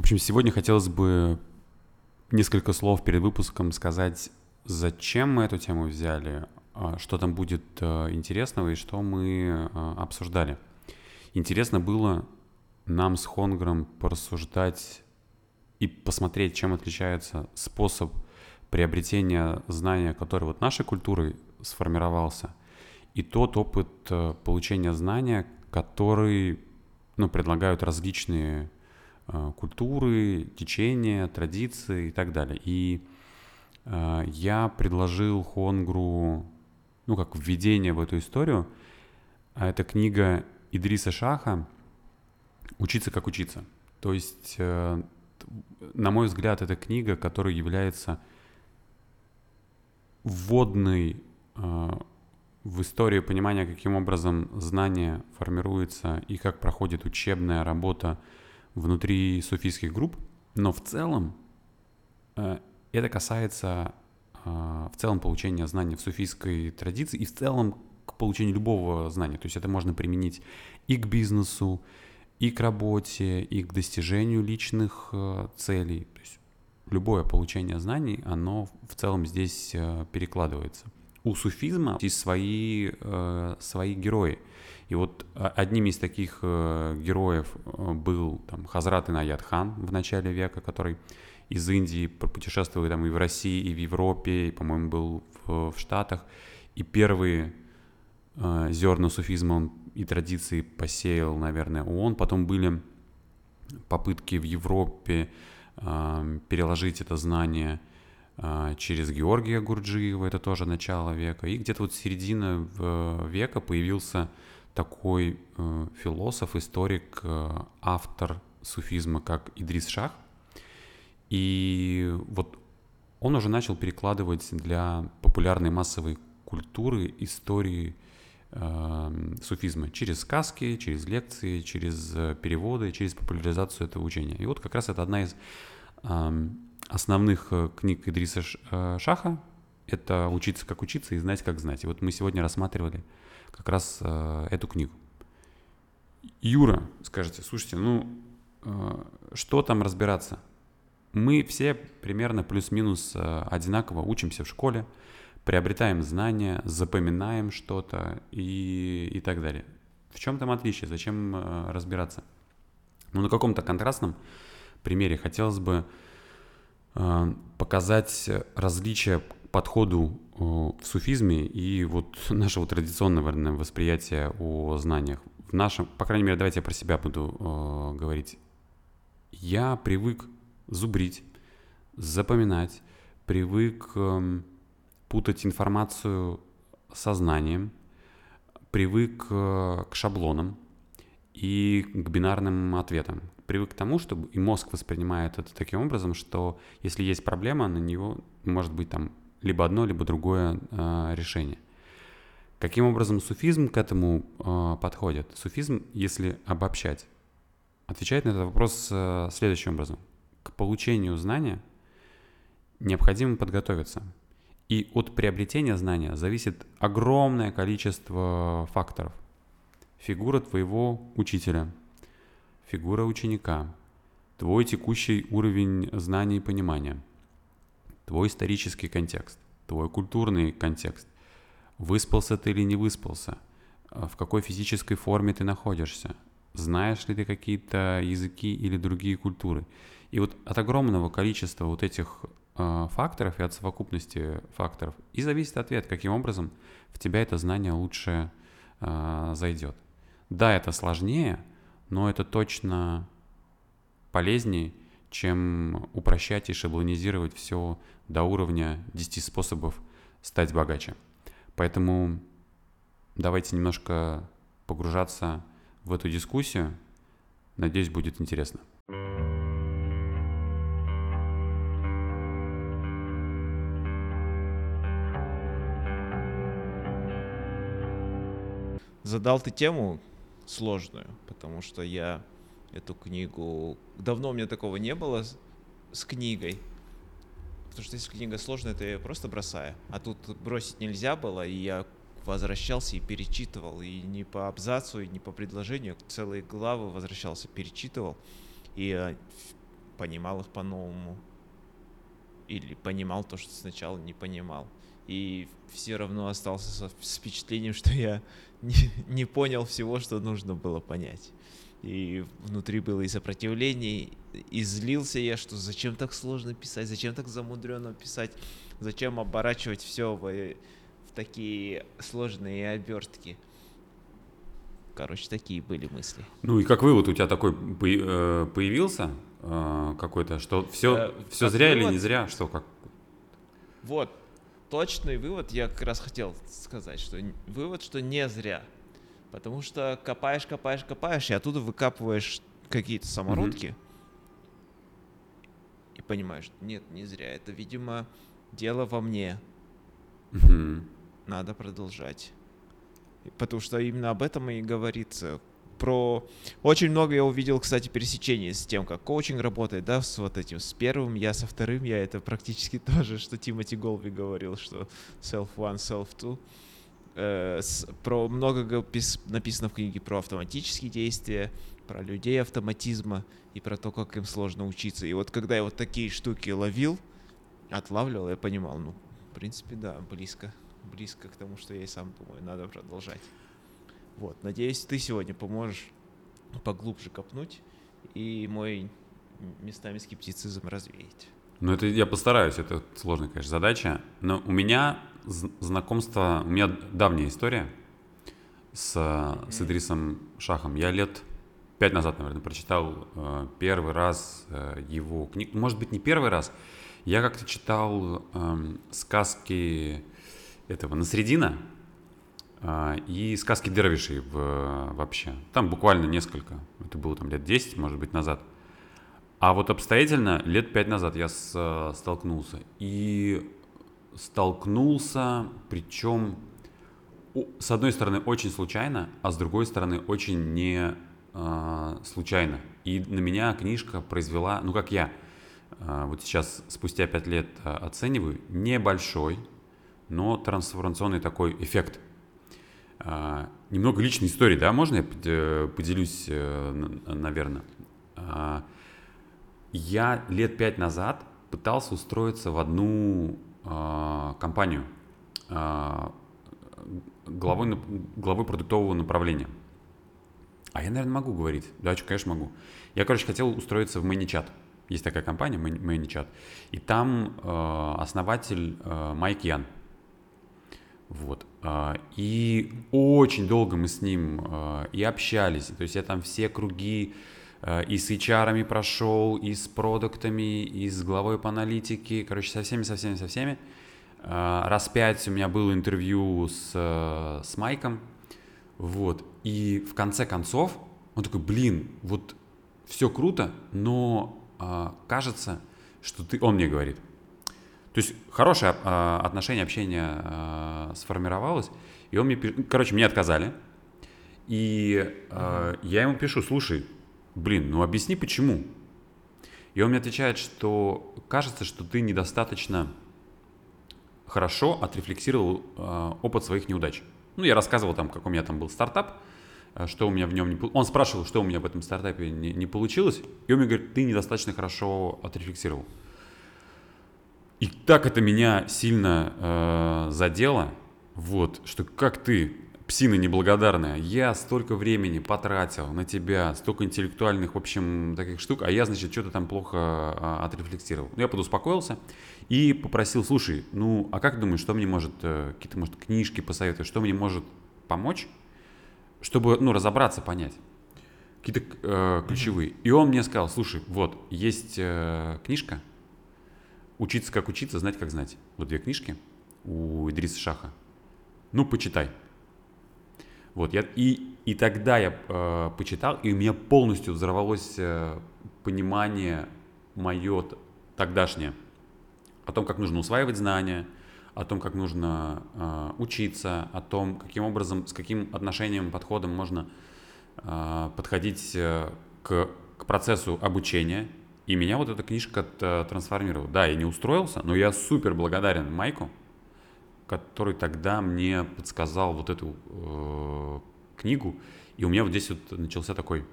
общем, сегодня хотелось бы несколько слов перед выпуском сказать, зачем мы эту тему взяли, а, что там будет э, интересного и что мы э, обсуждали. Интересно было нам с Хонгром порассуждать и посмотреть, чем отличается способ приобретения знания, который вот нашей культурой сформировался, и тот опыт э, получения знания, который ну, предлагают различные культуры, течения, традиции и так далее. И э, я предложил Хонгру, ну, как введение в эту историю, а это книга Идриса Шаха «Учиться как учиться». То есть, э, на мой взгляд, это книга, которая является вводной э, в историю понимания, каким образом знание формируется и как проходит учебная работа внутри суфийских групп, но в целом э, это касается э, в целом получения знаний в суфийской традиции и в целом к получению любого знания. То есть это можно применить и к бизнесу, и к работе, и к достижению личных э, целей. То есть любое получение знаний, оно в целом здесь перекладывается – у суфизма есть свои, свои герои. И вот одним из таких э, героев э, был там, Хазрат Инаят хан в начале века, который из Индии путешествовал там, и в России, и в Европе, и, по-моему, был в, в Штатах. И первые э, зерна суфизма он и традиции посеял, наверное, он. Потом были попытки в Европе э, переложить это знание а, через Георгия Гурджиева, это тоже начало века, и где-то вот середина века появился такой э, философ, историк, э, автор суфизма, как Идрис Шах. И вот он уже начал перекладывать для популярной массовой культуры истории э, суфизма через сказки, через лекции, через э, переводы, через популяризацию этого учения. И вот как раз это одна из э, основных э, книг Идриса э, Шаха — это «Учиться, как учиться» и «Знать, как знать». И вот мы сегодня рассматривали как раз э, эту книгу. Юра, скажите, слушайте, ну что там разбираться? Мы все примерно плюс-минус одинаково учимся в школе, приобретаем знания, запоминаем что-то и, и так далее. В чем там отличие? Зачем разбираться? Ну, на каком-то контрастном примере хотелось бы Э, показать различия подходу э, в суфизме и вот нашего традиционного, наверное, восприятия о знаниях. В нашем, по крайней мере, давайте я про себя буду э, говорить. Я привык зубрить, запоминать, привык э, путать информацию со знанием, привык э, к шаблонам и к бинарным ответам, привык к тому, что и мозг воспринимает это таким образом, что если есть проблема, на него может быть там либо одно, либо другое э, решение. Каким образом суфизм к этому э, подходит? Суфизм, если обобщать, отвечает на этот вопрос э, следующим образом. К получению знания необходимо подготовиться. И от приобретения знания зависит огромное количество факторов. Фигура твоего учителя – фигура ученика, твой текущий уровень знаний и понимания, твой исторический контекст, твой культурный контекст, выспался ты или не выспался, а в какой физической форме ты находишься, знаешь ли ты какие-то языки или другие культуры. И вот от огромного количества вот этих э, факторов и от совокупности факторов и зависит ответ, каким образом в тебя это знание лучше э, зайдет. Да, это сложнее, но это точно полезнее, чем упрощать и шаблонизировать все до уровня 10 способов стать богаче. Поэтому давайте немножко погружаться в эту дискуссию. Надеюсь, будет интересно. Задал ты тему, сложную, потому что я эту книгу... Давно у меня такого не было с, с книгой. Потому что если книга сложная, то я ее просто бросаю. А тут бросить нельзя было, и я возвращался и перечитывал. И не по абзацу, и не по предложению, целые главы возвращался, перечитывал. И э, понимал их по-новому. Или понимал то, что сначала не понимал. И все равно остался с впечатлением, что я не, не понял всего, что нужно было понять. И внутри было и сопротивление, и злился я, что зачем так сложно писать, зачем так замудренно писать, зачем оборачивать все в, в такие сложные обертки. Короче, такие были мысли. Ну и как вывод у тебя такой э, появился э, какой-то, что все, э, все зря вывод, или не зря, что как? Вот, точный вывод я как раз хотел сказать, что вывод, что не зря. Потому что копаешь, копаешь, копаешь, и оттуда выкапываешь какие-то самородки. Mm-hmm. И понимаешь, нет, не зря. Это, видимо, дело во мне. Mm-hmm. Надо продолжать. Потому что именно об этом и говорится. Про очень много я увидел, кстати, пересечений с тем, как коучинг работает, да, с вот этим, с первым я, со вторым я, это практически то же, что Тимоти Голби говорил, что self one, self two. Э, с, про много пис, написано в книге про автоматические действия, про людей автоматизма и про то, как им сложно учиться. И вот когда я вот такие штуки ловил, отлавливал, я понимал, ну, в принципе, да, близко близко к тому, что я и сам думаю, надо продолжать. Вот, надеюсь, ты сегодня поможешь поглубже копнуть и мой местами скептицизм развеять. Ну, это я постараюсь, это сложная, конечно, задача. Но у меня знакомство, у меня давняя история с, mm-hmm. с Идрисом Шахом. Я лет пять назад, наверное, прочитал э, первый раз э, его книгу. Может быть, не первый раз. Я как-то читал э, сказки этого Насредина а, и сказки Дервишей в, вообще. Там буквально несколько. Это было там лет 10, может быть, назад. А вот обстоятельно лет 5 назад я с, столкнулся. И столкнулся, причем с одной стороны очень случайно, а с другой стороны очень не э, случайно. И на меня книжка произвела, ну как я э, вот сейчас спустя 5 лет оцениваю, небольшой, но трансформационный такой эффект. А, немного личной истории, да, можно я э, поделюсь, э, наверное? Я лет пять назад пытался устроиться в одну а, компанию главой, главой продуктового направления. А я, наверное, могу говорить. Да, конечно, могу. Я, короче, хотел устроиться в ManyChat. Есть такая компания, ManyChat. И там э, основатель э, Майк Ян. Вот. И очень долго мы с ним и общались. То есть я там все круги и с HR прошел, и с продуктами, и с главой по аналитике. Короче, со всеми, со всеми, со всеми. Раз пять у меня было интервью с, с Майком. Вот. И в конце концов он такой, блин, вот все круто, но кажется, что ты... Он мне говорит – то есть хорошее э, отношение, общение э, сформировалось, и он мне, короче, мне отказали, и э, я ему пишу, слушай, блин, ну объясни почему. И он мне отвечает, что кажется, что ты недостаточно хорошо отрефлексировал э, опыт своих неудач. Ну, я рассказывал там, как у меня там был стартап, что у меня в нем не Он спрашивал, что у меня в этом стартапе не, не получилось, и он мне говорит, ты недостаточно хорошо отрефлексировал. И так это меня сильно э, задело, вот, что как ты, псина неблагодарная, я столько времени потратил на тебя, столько интеллектуальных, в общем, таких штук, а я, значит, что-то там плохо а, отрефлексировал. Ну, я подуспокоился и попросил, слушай, ну, а как думаешь, что мне может, э, какие-то, может, книжки посоветуешь, что мне может помочь, чтобы, ну, разобраться, понять? Какие-то э, ключевые. И он мне сказал, слушай, вот, есть э, книжка, Учиться как учиться, знать как знать. Вот две книжки у Идриса Шаха. Ну, почитай. Вот, я, и, и тогда я э, почитал, и у меня полностью взорвалось э, понимание мое тогдашнее. О том, как нужно усваивать знания, о том, как нужно э, учиться, о том, каким образом, с каким отношением, подходом можно э, подходить э, к, к процессу обучения. И меня вот эта книжка трансформировала. Да, я не устроился, но я супер благодарен Майку, который тогда мне подсказал вот эту э, книгу. И у меня вот здесь вот начался такой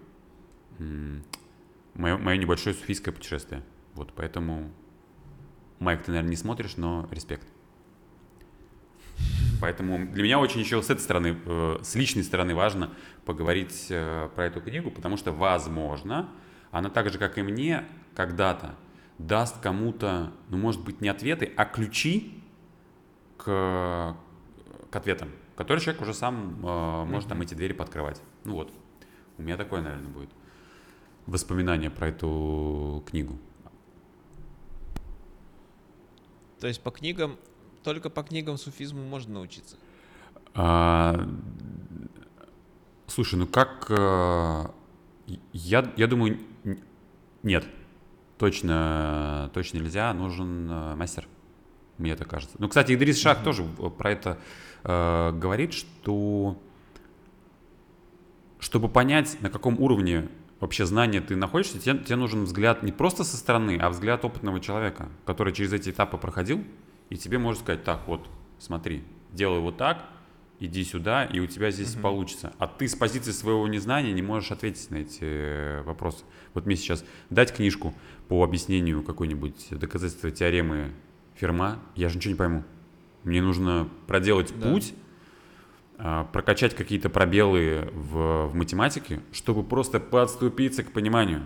мое, мое небольшое суфийское путешествие. Вот, поэтому, Майк, ты, наверное, не смотришь, но респект. Поэтому для меня очень еще с этой стороны, э, с личной стороны важно поговорить э, про эту книгу, потому что, возможно, она так же, как и мне, когда-то даст кому-то, ну, может быть, не ответы, а ключи к, к ответам, которые человек уже сам э, может там эти двери подкрывать. Ну вот, у меня такое, наверное, будет воспоминание про эту книгу. То есть по книгам, только по книгам суфизму можно научиться? А, слушай, ну как... А, я, я думаю, нет. Точно, точно нельзя. Нужен а, мастер. Мне это кажется. Ну, кстати, Идрис Шах mm-hmm. тоже про это э, говорит, что чтобы понять, на каком уровне вообще знания ты находишься, тебе, тебе нужен взгляд не просто со стороны, а взгляд опытного человека, который через эти этапы проходил, и тебе может сказать, так, вот, смотри, делай вот так, иди сюда, и у тебя здесь угу. получится. А ты с позиции своего незнания не можешь ответить на эти э, вопросы. Вот мне сейчас дать книжку по объяснению какой-нибудь доказательства теоремы Ферма, я же ничего не пойму. Мне нужно проделать да. путь, а, прокачать какие-то пробелы в, в математике, чтобы просто подступиться к пониманию.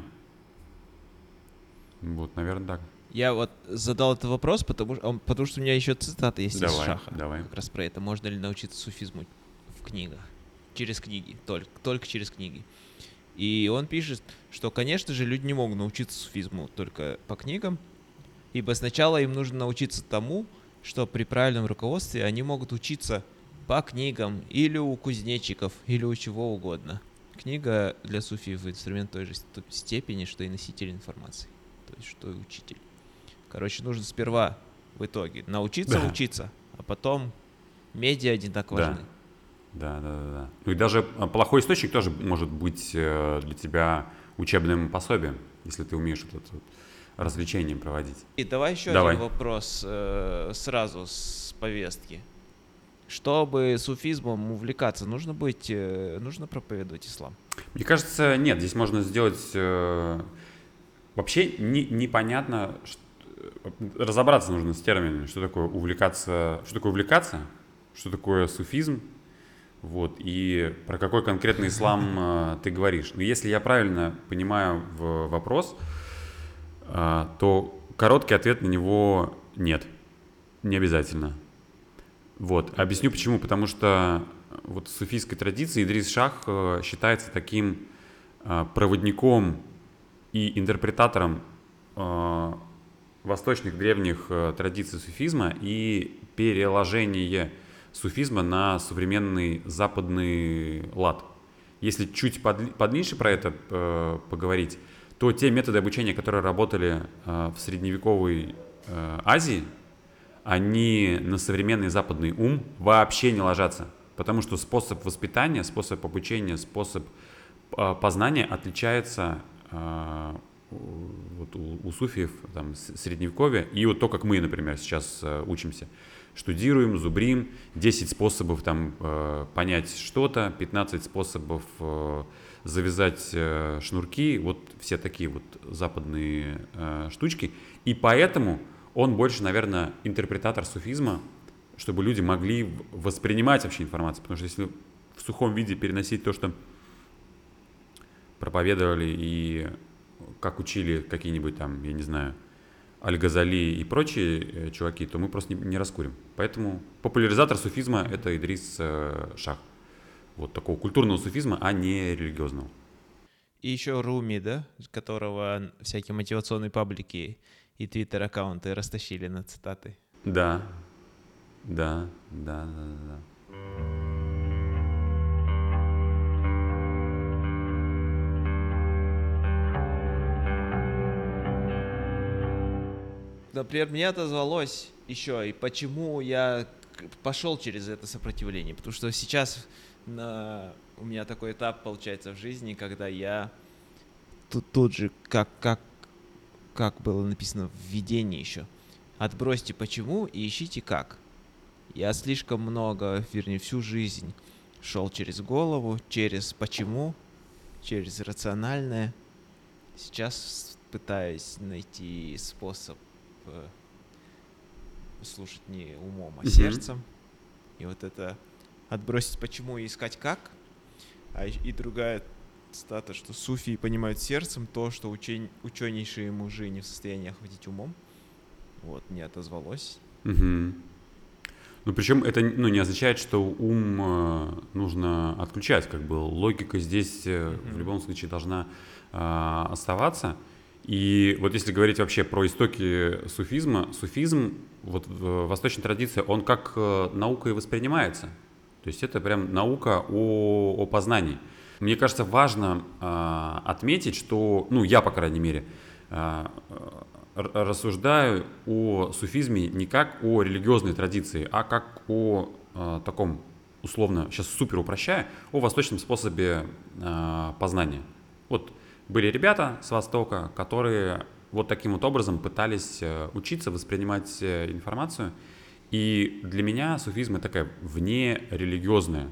Вот, наверное, так. Я вот задал этот вопрос, потому, потому что у меня еще цитата есть давай, из Шаха. Давай. Как раз про это. Можно ли научиться суфизму в книгах? Через книги. Только, только через книги. И он пишет, что, конечно же, люди не могут научиться суфизму только по книгам, ибо сначала им нужно научиться тому, что при правильном руководстве они могут учиться по книгам, или у кузнечиков, или у чего угодно. Книга для суфиев инструмент той же степени, что и носитель информации, то есть что и учитель. Короче, нужно сперва в итоге научиться да. учиться, а потом медиа не так важны. Да. да, да, да, да. Ну и даже а, плохой источник тоже может быть э, для тебя учебным пособием, если ты умеешь вот это вот развлечение проводить. И давай еще давай. один вопрос э, сразу с повестки чтобы суфизмом увлекаться, нужно быть, э, нужно проповедовать ислам? Мне кажется, нет. Здесь можно сделать... Э, вообще не, непонятно, что, э, разобраться нужно с терминами, что такое увлекаться, что такое увлекаться, что такое суфизм, вот, и про какой конкретный ислам э, ты говоришь. Но если я правильно понимаю в вопрос, э, то короткий ответ на него нет, не обязательно. Вот, объясню почему. Потому что вот в суфийской традиции Идрис Шах э, считается таким э, проводником и интерпретатором э, восточных древних традиций суфизма и переложение суфизма на современный западный лад. Если чуть под, подлиннее про это э, поговорить, то те методы обучения, которые работали э, в средневековой э, Азии, они на современный западный ум вообще не ложатся. Потому что способ воспитания, способ обучения, способ э, познания отличается вот у, у суфиев там, средневековья и вот то, как мы, например, сейчас учимся. Штудируем, зубрим, 10 способов там, понять что-то, 15 способов завязать э, шнурки, вот все такие вот западные э, штучки. И поэтому он больше, наверное, интерпретатор суфизма, чтобы люди могли воспринимать вообще информацию. Потому что если в сухом виде переносить то, что проповедовали и как учили какие-нибудь там, я не знаю, Аль-Газали и прочие э, чуваки, то мы просто не, не раскурим. Поэтому популяризатор суфизма — это Идрис Шах. Вот такого культурного суфизма, а не религиозного. И еще Руми, да, которого всякие мотивационные паблики и твиттер-аккаунты растащили на цитаты. Да, да, да, да, да. Например, мне отозвалось еще, и почему я пошел через это сопротивление. Потому что сейчас на... у меня такой этап получается в жизни, когда я тут, тут же, как, как как было написано в введении еще. Отбросьте почему и ищите как. Я слишком много, вернее, всю жизнь шел через голову, через почему, через рациональное. сейчас пытаюсь найти способ э, слушать не умом, а сердцем. И вот это отбросить почему и искать как. А и другая цитата, что суфии понимают сердцем то, что учень, ученейшие мужи не в состоянии охватить умом. Вот, не отозвалось. Мгм. Ну, причем это ну, не означает, что ум э, нужно отключать. Как бы логика здесь э, в Мгм. любом случае должна э, оставаться. И вот если говорить вообще про истоки суфизма, суфизм вот в восточной традиции, он как э, наука и воспринимается. То есть это прям наука о, о познании. Мне кажется, важно э, отметить, что, ну, я, по крайней мере, э, р- рассуждаю о суфизме не как о религиозной традиции, а как о э, таком, условно, сейчас супер упрощая, о восточном способе э, познания. Вот были ребята с Востока, которые вот таким вот образом пытались э, учиться воспринимать э, информацию. И для меня суфизм это такая вне религиозная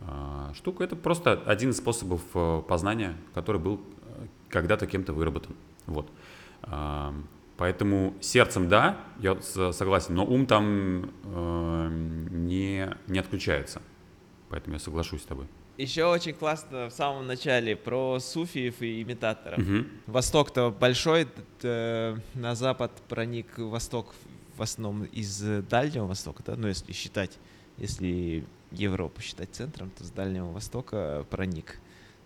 э, штука. Это просто один из способов познания, который был когда-то кем-то выработан. Вот. Поэтому сердцем да, я согласен, но ум там не, не отключается. Поэтому я соглашусь с тобой. Еще очень классно в самом начале про суфиев и имитаторов. Мгм. Восток-то большой, т- на запад проник Восток в основном из э, Дальнего Востока, да, ну если считать, если Европу считать центром, то с Дальнего Востока проник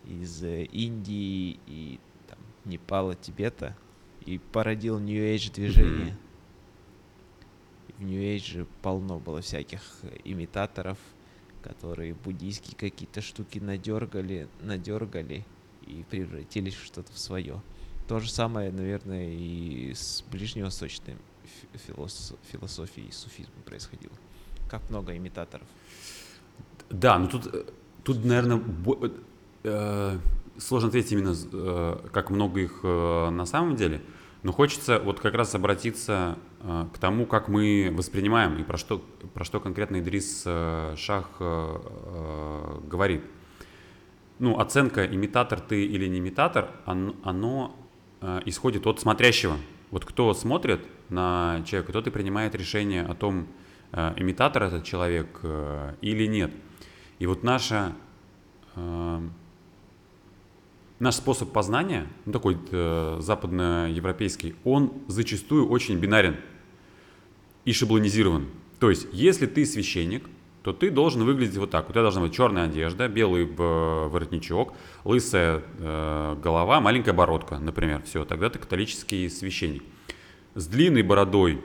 из э, Индии и там, Непала, Тибета и породил New Age движение. В New Age полно было всяких э, имитаторов, которые буддийские какие-то штуки надергали, надергали и превратились в что-то в свое. То же самое, наверное, и с ближневосточной фи- филос- философией и суфизмом происходило. Как много имитаторов. Да, ну тут, э, тут наверное, сложно ответить именно, э, как много их э, на самом деле, но хочется вот как раз обратиться э, к тому, как мы воспринимаем и про что, про что конкретно Идрис э, Шах э, э, говорит. Ну, оценка, имитатор ты или не имитатор, оно, оно э, исходит от смотрящего. Вот кто смотрит на человека, тот и принимает решение о том, э, имитатор этот человек э, или нет. И вот наша, э, наш способ познания, ну, такой э, западноевропейский, он зачастую очень бинарен и шаблонизирован. То есть, если ты священник, то ты должен выглядеть вот так. У тебя должна быть черная одежда, белый э, воротничок, лысая э, голова, маленькая бородка, например. Все, тогда ты католический священник. С длинной бородой,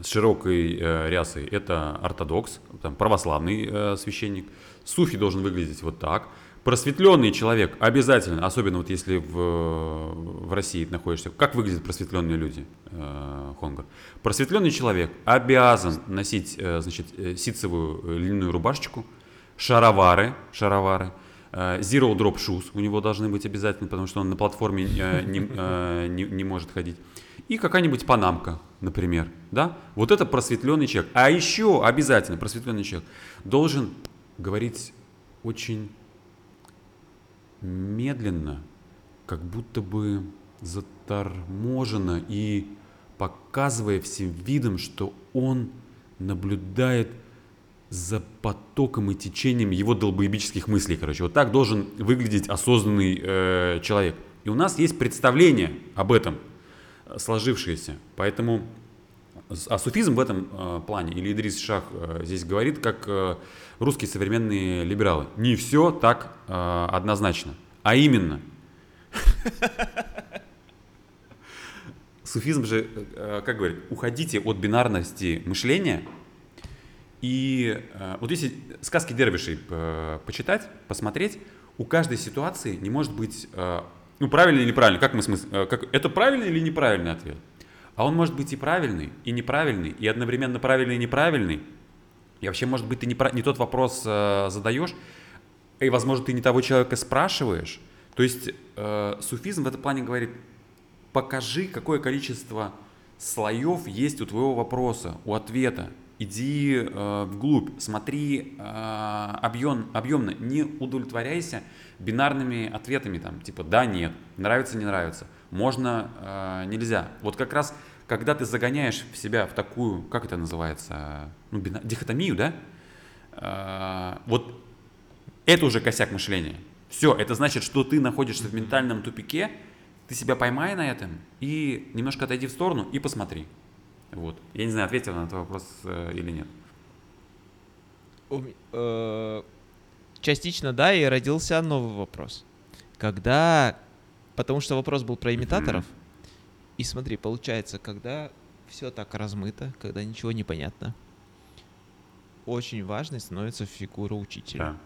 с широкой э, рясой это ортодокс, там, православный э, священник. Суфи должен выглядеть вот так. Просветленный человек обязательно, особенно вот если в, в России находишься, как выглядят просветленные люди, э, Хонгар? Просветленный человек обязан носить, э, значит, э, ситцевую э, льняную рубашечку, шаровары, шаровары, э, zero drop shoes у него должны быть обязательно, потому что он на платформе э, не, э, не, не может ходить. И какая-нибудь панамка, например, да? Вот это просветленный человек. А еще обязательно просветленный человек должен говорить очень медленно, как будто бы заторможенно и показывая всем видом, что он наблюдает за потоком и течением его долбоебических мыслей, короче. Вот так должен выглядеть осознанный э, человек. И у нас есть представление об этом сложившееся. Поэтому а суфизм в этом э, плане, или Идрис Шах э, здесь говорит, как э, русские современные либералы. Не все так э, однозначно. А именно, суфизм же, э, как говорит, уходите от бинарности мышления. И э, вот если сказки дервишей э, почитать, посмотреть, у каждой ситуации не может быть, э, ну, правильно или неправильно, как мы смысл, э, как, это правильный или неправильный ответ. А он может быть и правильный, и неправильный, и одновременно правильный и неправильный. И вообще, может быть, ты не, про- не тот вопрос э, задаешь, и, возможно, ты не того человека спрашиваешь. То есть э, суфизм в этом плане говорит, покажи, какое количество слоев есть у твоего вопроса, у ответа. иди э, вглубь, смотри э, объем, объемно, не удовлетворяйся бинарными ответами, там, типа да, нет, нравится, не нравится, можно, э, нельзя. Вот как раз, когда ты загоняешь в себя в такую, как это называется, ну, бина, дихотомию, да, э, вот это уже косяк мышления. Все, это значит, что ты находишься в ментальном тупике, ты себя поймай на этом и немножко отойди в сторону и посмотри. Вот. Я не знаю, ответил на этот вопрос э, или нет. Э, частично да, и родился новый вопрос. Когда, потому что вопрос был про имитаторов, mm-hmm. И смотри, получается, когда все так размыто, когда ничего не понятно, очень важной становится фигура учителя. Да.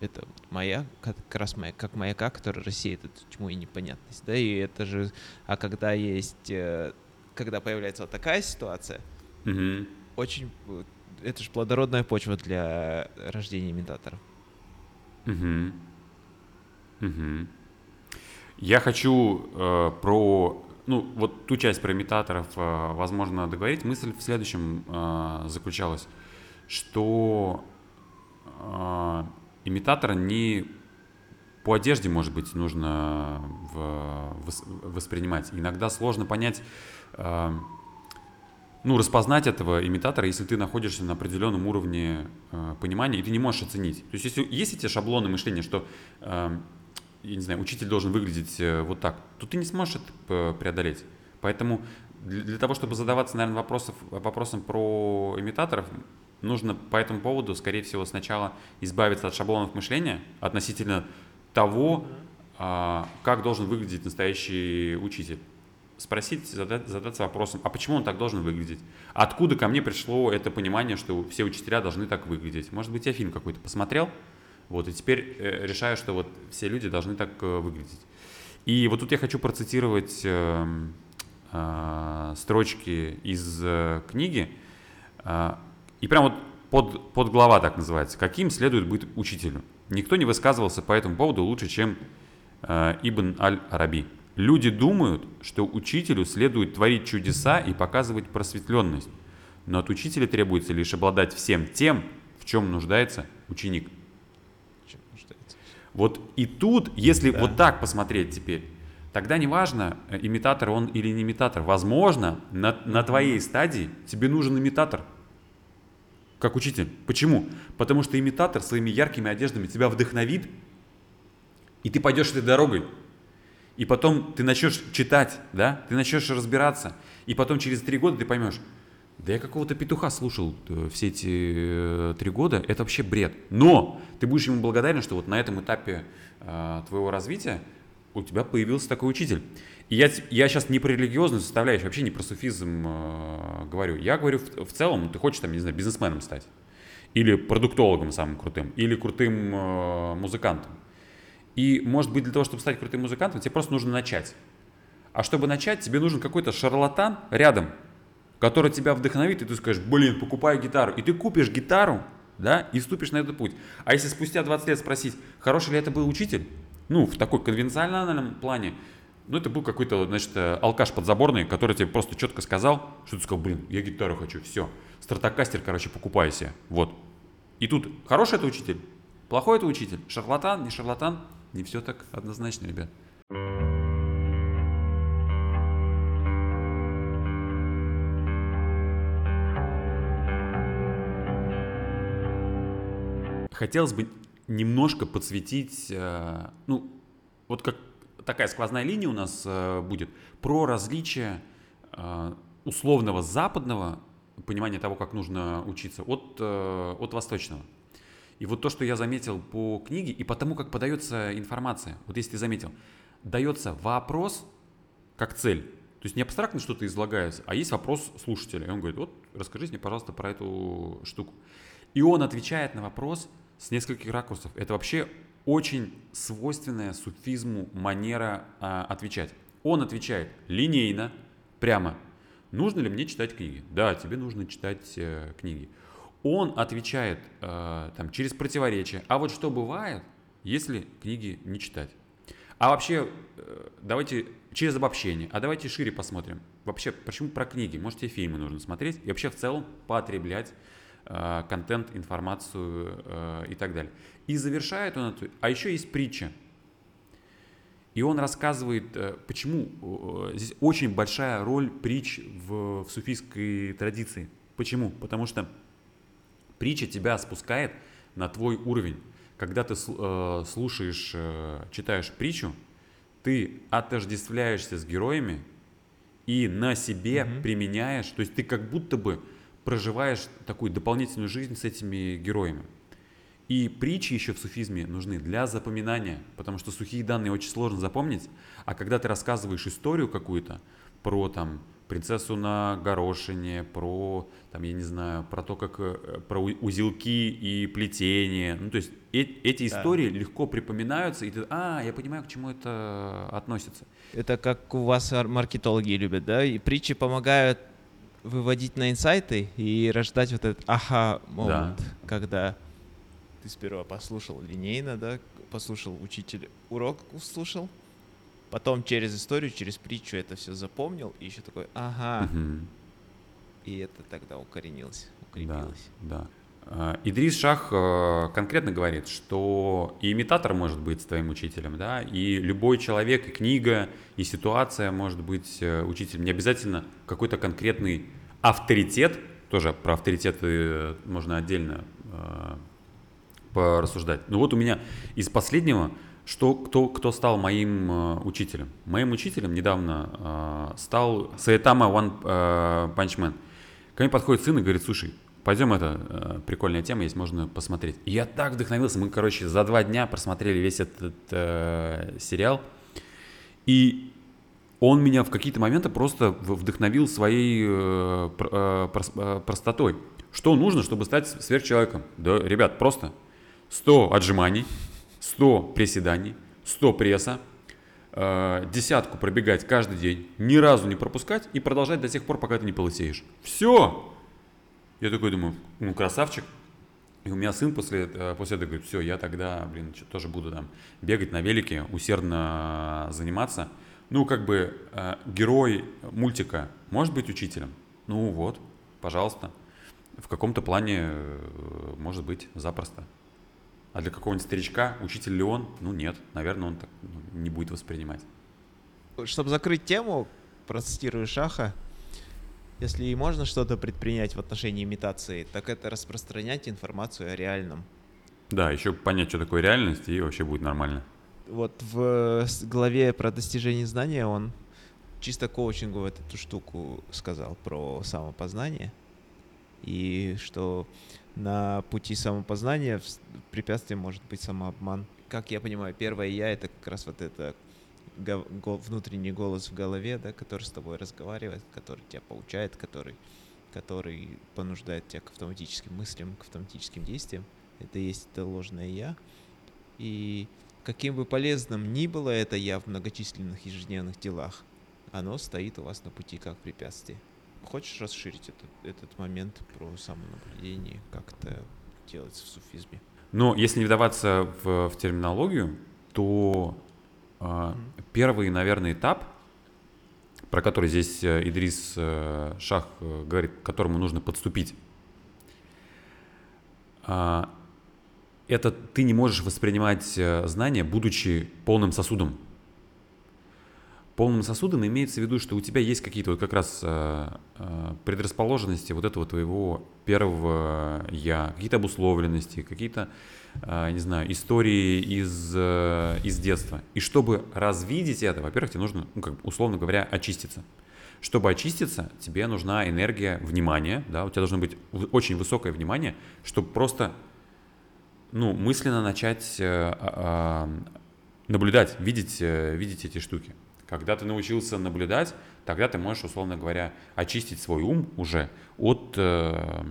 Это моя, как раз моя, как маяка, которая рассеет эту тьму и непонятность, да, и это же, а когда есть, э, когда появляется вот такая ситуация, угу. очень, это же плодородная почва для рождения имитаторов. Угу. Угу. Я хочу э, про, ну, вот ту часть про имитаторов, э, возможно, договорить. Мысль в следующем э, заключалась, что э, имитатора не по одежде, может быть, нужно воспринимать. Иногда сложно понять, ну, распознать этого имитатора, если ты находишься на определенном уровне э, понимания, и ты не можешь оценить. То есть, если есть эти шаблоны мышления, что, я не знаю, учитель должен выглядеть э, вот так, то ты не сможешь это преодолеть. Поэтому для, для того, чтобы задаваться, наверное, вопросов, вопросом про имитаторов, нужно по этому поводу, скорее всего, сначала избавиться от шаблонов мышления относительно того, а, как должен выглядеть настоящий учитель. Спросить, задать, задаться вопросом, а почему он так должен выглядеть? Откуда ко мне пришло это понимание, что все учителя должны так выглядеть? Может быть, я фильм какой-то посмотрел, вот, и теперь э, решаю, что вот все люди должны так э, выглядеть. И вот тут я хочу процитировать э, э, строчки из э, книги. Э, и прям вот под, под глава так называется. Каким следует быть учителю? Никто не высказывался по этому поводу лучше, чем э, Ибн Аль-Араби. Люди думают, что учителю следует творить чудеса и показывать просветленность. Но от учителя требуется лишь обладать всем тем, в чем нуждается ученик. Вот и тут, если да. вот так посмотреть теперь, тогда неважно, э, имитатор он или не имитатор. Возможно, на, на твоей стадии тебе нужен имитатор – как учитель. Почему? Потому что имитатор своими яркими одеждами тебя вдохновит, и ты пойдешь этой дорогой. И потом ты начнешь читать, да, ты начнешь разбираться, и потом через три года ты поймешь, да я какого-то петуха слушал э, все эти э, три года, это вообще бред. Но ты будешь ему благодарен, что вот на этом этапе э, твоего развития у тебя появился такой учитель. И я, я сейчас не про религиозную составляющую, вообще не про суфизм э, говорю. Я говорю в, в целом, ты хочешь там, не знаю, бизнесменом стать. Или продуктологом самым крутым, или крутым э, музыкантом. И, может быть, для того, чтобы стать крутым музыкантом, тебе просто нужно начать. А чтобы начать, тебе нужен какой-то шарлатан рядом, который тебя вдохновит, и ты скажешь, блин, покупаю гитару. И ты купишь гитару, да, и вступишь на этот путь. А если спустя 20 лет спросить, хороший ли это был учитель, ну, в такой конвенциональном плане, ну, это был какой-то, значит, э, алкаш подзаборный, который тебе просто четко сказал, что ты сказал, блин, я гитару хочу, все. Стартакастер, короче, покупай себе. Вот. И тут хороший это учитель, плохой это учитель, шарлатан, не шарлатан, не все так однозначно, ребят. Хотелось бы немножко подсветить, э, ну, вот как такая сквозная линия у нас э, будет про различие э, условного западного понимания того, как нужно учиться, от, от восточного. И вот то, что я заметил по книге и по тому, как подается информация, вот если ты заметил, дается вопрос как цель. То есть не абстрактно что-то излагается, а есть вопрос слушателя. И он говорит, вот расскажите мне, пожалуйста, про эту штуку. И он отвечает на вопрос с нескольких ракурсов. Это вообще очень свойственная суфизму манера а, отвечать. Он отвечает линейно, прямо. Нужно ли мне читать книги? Да, тебе нужно читать э, книги. Он отвечает э, там, через противоречие. А вот что бывает, если книги не читать? А вообще, э, давайте через обобщение, а давайте шире посмотрим. Вообще, почему про книги? Может, тебе фильмы нужно смотреть и вообще в целом потреблять контент, информацию э, и так далее. И завершает он это. А еще есть притча. И он рассказывает, э, почему э, здесь очень большая роль притч в, в суфийской традиции. Почему? Потому что притча тебя спускает на твой уровень. Когда ты э, слушаешь, э, читаешь притчу, ты отождествляешься с героями и на себе mm-hmm. применяешь, то есть ты как будто бы проживаешь такую дополнительную жизнь с этими героями. И притчи еще в суфизме нужны для запоминания, потому что сухие данные очень сложно запомнить, а когда ты рассказываешь историю какую-то про там принцессу на горошине, про, там, я не знаю, про то, как, э, про узелки и плетение. Ну, то есть э эти истории да. легко припоминаются, и ты, а, я понимаю, к чему это относится. Это как у вас маркетологи любят, да? И притчи помогают выводить на инсайты и рождать вот этот ага-момент, да. когда ты сперва послушал линейно, да, послушал учитель урок, услышал, Потом через историю, через притчу это все запомнил, и еще такой, ага. Угу. И это тогда укоренилось, укрепилось. Да, да. Идрис Шах э, конкретно говорит, что и имитатор может быть твоим учителем, да, и любой человек, и книга, и ситуация может быть э, учителем. Не обязательно какой-то конкретный авторитет, тоже про авторитеты э, можно отдельно порассуждать. Но вот у меня из последнего что, кто, кто стал моим э, учителем? Моим учителем недавно э, стал Саэтама One э, Punch Man. Ко мне подходит сын и говорит, слушай, пойдем, это э, прикольная тема есть, можно посмотреть. Я так вдохновился, мы, короче, за два дня просмотрели весь этот э, сериал. И он меня в какие-то моменты просто вдохновил своей э, э, э, простотой. Что нужно, чтобы стать сверхчеловеком? Да, ребят, просто 100 отжиманий, 100 приседаний, 100 пресса, э, десятку пробегать каждый день, ни разу не пропускать и продолжать до тех пор, пока ты не полысеешь. Все! Я такой думаю, ну красавчик. И у меня сын после, э, после этого говорит, все, я тогда, блин, тоже буду там бегать на велике, усердно заниматься. Ну, как бы э, герой мультика может быть учителем? Ну вот, пожалуйста. В каком-то плане может быть запросто. А для какого-нибудь старичка, учитель ли он? Ну нет, наверное, он так ну, не будет воспринимать. Чтобы закрыть тему, процитирую Шаха, если и можно что-то предпринять в отношении имитации, так это распространять информацию о реальном. Да, еще понять, что такое реальность, и вообще будет нормально. Вот в главе про достижение знания он чисто коучингу эту штуку сказал про самопознание. И что на пути самопознания препятствием может быть самообман. Как я понимаю, первое я это как раз вот это внутренний голос в голове, да, который с тобой разговаривает, который тебя получает, который, который понуждает тебя к автоматическим мыслям, к автоматическим действиям. Это есть это ложное я. И каким бы полезным ни было это я в многочисленных ежедневных делах, оно стоит у вас на пути как препятствие. Хочешь расширить этот, этот момент про самонаблюдение, как это делается в суфизме? Но если не вдаваться в, в терминологию, то. Первый, наверное, этап, про который здесь э, Идрис э, Шах э, говорит, к которому нужно подступить, э, это ты не можешь воспринимать э, знания, будучи полным сосудом полным сосудом имеется в виду, что у тебя есть какие-то вот как раз э, э, предрасположенности вот этого твоего первого я, какие-то обусловленности, какие-то, э, не знаю, истории из, из детства. И чтобы развидеть это, во-первых, тебе нужно, ну, как, условно говоря, очиститься. Чтобы очиститься, тебе нужна энергия внимания, да, у тебя должно быть очень высокое внимание, чтобы просто, ну, мысленно начать э, э, наблюдать, видеть, видеть эти штуки. Когда ты научился наблюдать, тогда ты можешь, условно говоря, очистить свой ум уже от э,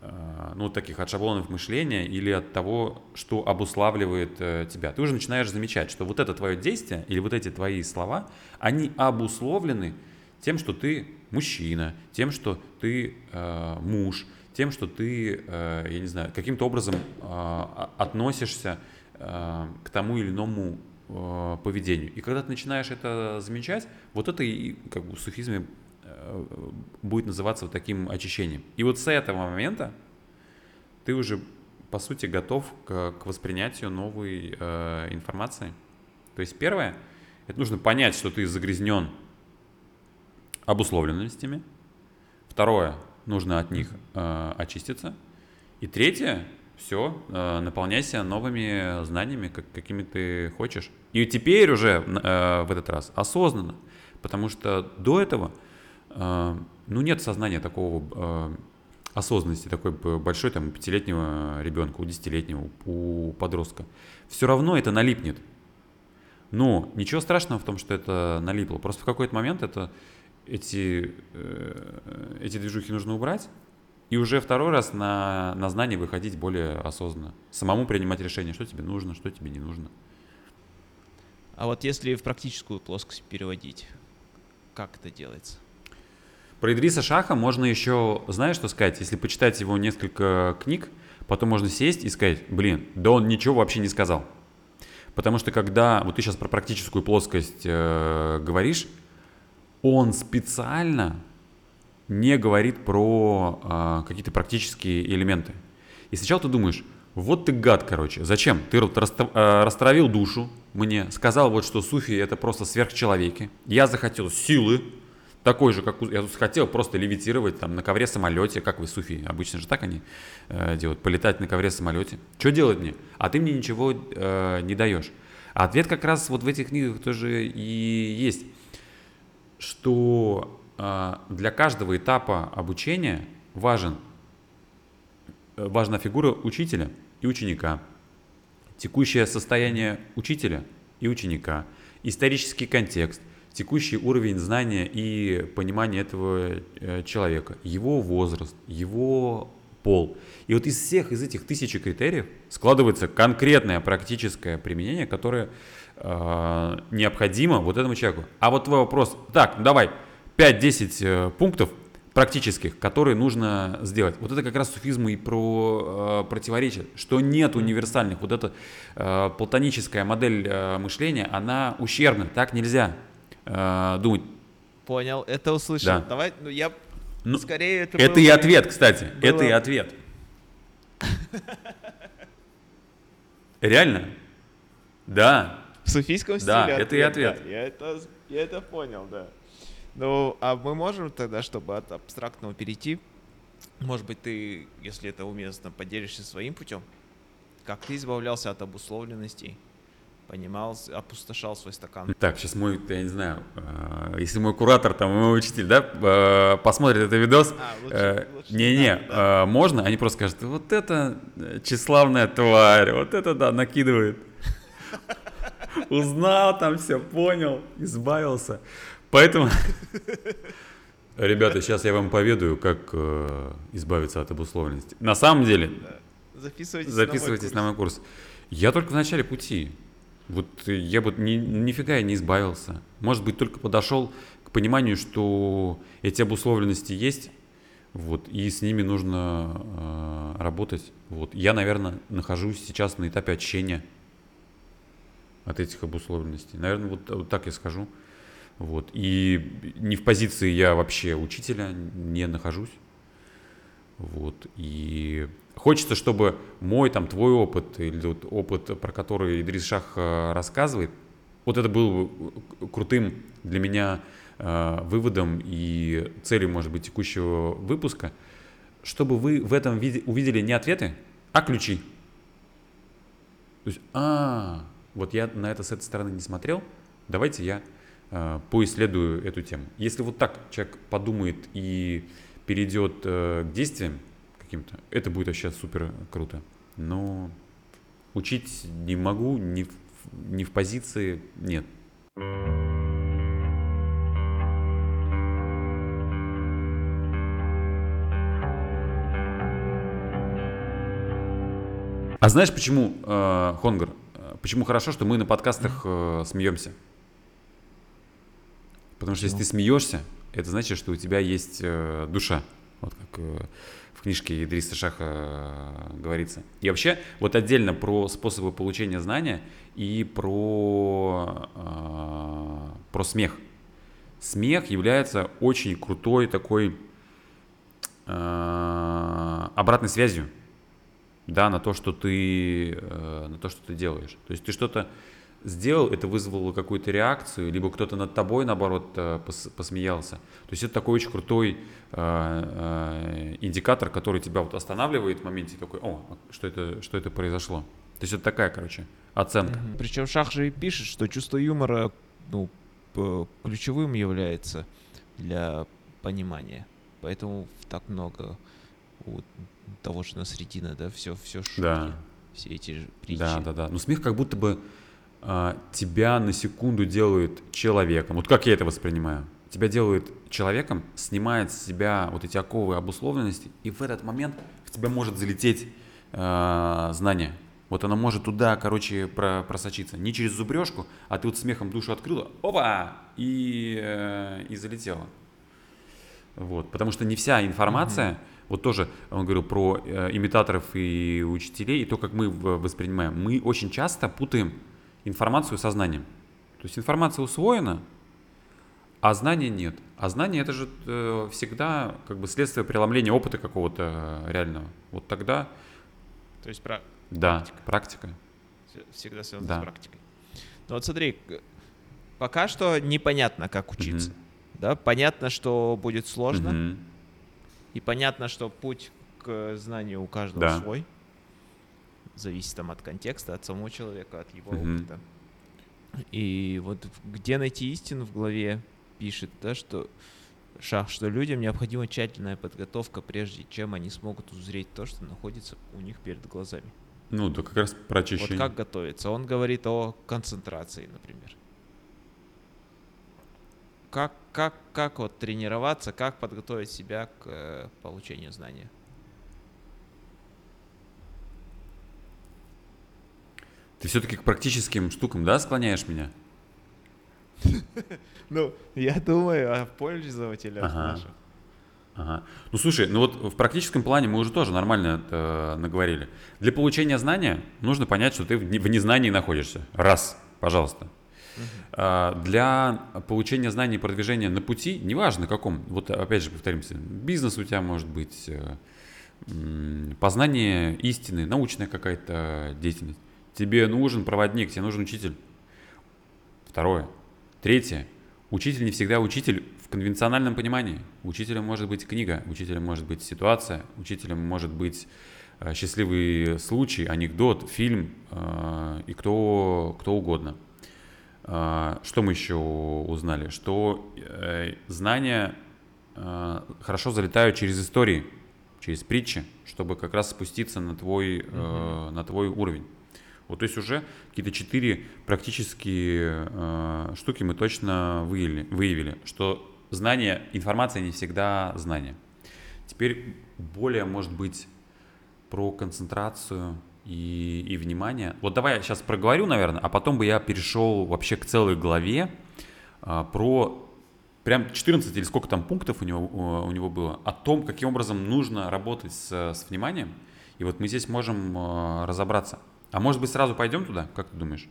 э, ну, таких от шаблонов мышления или от того, что обуславливает э, тебя. Ты уже начинаешь замечать, что вот это твое действие или вот эти твои слова, они обусловлены тем, что ты мужчина, тем, что ты э, муж, тем, что ты, э, я не знаю, каким-то образом э, относишься э, к тому или иному э, поведению. И когда ты начинаешь это замечать, вот это и как бы в суфизме э, будет называться вот таким очищением. И вот с этого момента ты уже, по сути, готов к, к воспринятию новой э, информации. То есть первое, это нужно понять, что ты загрязнен обусловленностями. Второе, нужно от них э, очиститься. И третье, все, э, наполняйся новыми знаниями, как, какими ты хочешь. И теперь уже э, в этот раз осознанно, потому что до этого, э, ну, нет сознания такого э, осознанности такой большой, там, у пятилетнего ребенка, у десятилетнего, у подростка. Все равно это налипнет. Но ничего страшного в том, что это налипло. Просто в какой-то момент это, эти, э, эти движухи нужно убрать, и уже второй раз на, на знание выходить более осознанно. Самому принимать решение, что тебе нужно, что тебе не нужно. А вот если в практическую плоскость переводить, как это делается? Про Идриса Шаха можно еще, знаешь, что сказать? Если почитать его несколько книг, потом можно сесть и сказать, блин, да он ничего вообще не сказал. Потому что когда, вот ты сейчас про практическую плоскость э, говоришь, он специально не говорит про э, какие-то практические элементы. И сначала ты думаешь, вот ты гад, короче, зачем? Ты э, растравил душу мне, сказал вот, что суфи это просто сверхчеловеки. Я захотел силы, такой же, как я тут хотел просто левитировать там на ковре самолете, как вы суфи, обычно же так они э, делают, полетать на ковре самолете. Что делать мне? А ты мне ничего э, не даешь. А ответ как раз вот в этих книгах тоже и есть, что а, для каждого этапа обучения важен, э, важна фигура учителя и ученика, текущее состояние учителя и ученика, исторический контекст, текущий уровень знания и понимания этого э, человека, его возраст, его пол. И вот из всех из этих тысячи критериев складывается конкретное практическое применение, которое э, необходимо вот этому человеку. А вот твой вопрос, так, давай, 5-10 э, пунктов практических, которые нужно сделать. Вот это как раз суфизму и про э, противоречие, что нет универсальных. Вот эта э, платоническая модель э, мышления, она ущербна, так нельзя э, думать. Понял, это услышал. Да. Давай, ну я Ну, скорее это Это было и ответ, кстати, это было- и ответ. Реально? Да. В суфийском Да, стиле это и ответ. да. Я это, я это понял, да. Ну, а мы можем тогда, чтобы от абстрактного перейти, может быть, ты, если это уместно, поделишься своим путем? Как ты избавлялся от обусловленностей? Понимал, опустошал свой стакан? Так, сейчас мой, я не знаю, э, если мой куратор, там, мой учитель, да, э, посмотрит этот видос, А, э, не-не, не надо, да. э, можно, они просто скажут, вот это э, тщеславная тварь, вот это, да, накидывает. Узнал там все, понял, избавился. Поэтому, ребята, сейчас я вам поведаю, как э, избавиться от обусловленности. На самом деле, Записывайтесь, записывайтесь на мой курс. Я только в начале пути. Вот я бы ни, нифига я не избавился. Может быть, только подошел к пониманию, что эти обусловленности есть, вот, и с ними нужно э, работать. Вот. Я, наверное, нахожусь сейчас на этапе очищения от этих обусловленностей. Наверное, вот, вот так я скажу. Вот. И не в позиции я вообще учителя не нахожусь. Вот. И хочется, чтобы мой, там, твой опыт или вот опыт, про который Идрис Шах э, рассказывает, вот это был бы крутым для меня э, выводом и целью, может быть, текущего выпуска, чтобы вы в этом виде увидели не ответы, а ключи. То есть, а, вот я на это с этой стороны не смотрел, давайте я поисследую эту тему. Если вот так человек подумает и перейдет э, к действиям каким-то, это будет вообще супер круто. Но учить не могу, не в, не в позиции, нет. А знаешь, почему, э, Хонгар, э, почему хорошо, что мы на подкастах э, смеемся? Потому что если ты смеешься, это значит, что у тебя есть э, душа. Вот как э, в книжке Идриса Шаха э, говорится. И вообще, вот отдельно про способы получения знания и про, э, про смех. Смех является очень крутой такой э, обратной связью, да, на то, что ты, э, на то, что ты делаешь. То есть ты что-то сделал, это вызвало какую-то реакцию, либо кто-то над тобой, наоборот, э, посмеялся. То есть это такой очень крутой э, э, индикатор, который тебя вот останавливает в моменте такой, о, что это, что это произошло. То есть это такая, короче, оценка. Mm-hmm. Причем Шах же и пишет, что чувство юмора ну, ключевым является для понимания. Поэтому так много у того же Насредина, да, все, все шутки, да. все эти притчи. Да, да, да. Но смех как будто бы а, тебя на секунду делают человеком. Вот как я это воспринимаю? Тебя делают человеком, снимает с себя вот эти оковы обусловленности, и в этот момент в тебя может залететь э, знание. Вот оно может туда, короче, про, просочиться. Не через зубрежку, а ты вот смехом душу открыла, опа, и, э, и залетело. Вот, потому что не вся информация, mm-hmm. вот тоже он говорил про э, имитаторов и учителей, и то, как мы воспринимаем. Мы очень часто путаем информацию со знанием. То есть информация усвоена, а знания нет. А знание это же э, всегда как бы следствие преломления опыта какого-то э, реального. Вот тогда. То есть про... да, практика. практика. Всегда связано да. с практикой. Ну вот смотри, пока что непонятно, как учиться. Mm-hmm. Да, понятно, что будет сложно. Mm-hmm. И понятно, что путь к знанию у каждого да. свой зависит там от контекста, от самого человека, от его mm-hmm. опыта. И вот где найти истину в главе пишет, да, что шаг, что людям необходима тщательная подготовка, прежде чем они смогут узреть то, что находится у них перед глазами. Ну, да как раз про очищение. Вот как готовиться? Он говорит о концентрации, например. Как, как, как вот тренироваться, как подготовить себя к э, получению знания? Ты все-таки к практическим штукам, да, склоняешь меня? Ну, я думаю о пользователях наших. Ага. Ну слушай, ну вот в практическом плане мы уже тоже нормально это наговорили. Для получения знания нужно понять, что ты в незнании находишься. Раз, пожалуйста. Uh-huh. Для получения знаний и продвижения на пути, неважно каком, вот опять же повторимся, бизнес у тебя может быть, э, познание истины, научная какая-то деятельность. Тебе нужен проводник, тебе нужен учитель. Второе. Третье. Учитель не всегда учитель в конвенциональном понимании. Учителем может быть книга, учителем может быть ситуация, учителем может быть э, счастливый случай, анекдот, фильм э, и кто, кто угодно. Э, что мы еще узнали? Что знания хорошо залетают через истории, через притчи, чтобы как раз спуститься на твой, э, на твой уровень. Вот, то есть уже какие-то четыре практические э, штуки мы точно выявили, выявили, что знание, информация не всегда знание. Теперь более, может быть, про концентрацию и, и внимание. Вот давай я сейчас проговорю, наверное, а потом бы я перешел вообще к целой главе э, про прям 14 или сколько там пунктов у него, у него было, о том, каким образом нужно работать с, с вниманием. И вот мы здесь можем э, разобраться. А может быть сразу пойдем туда? Как ты думаешь?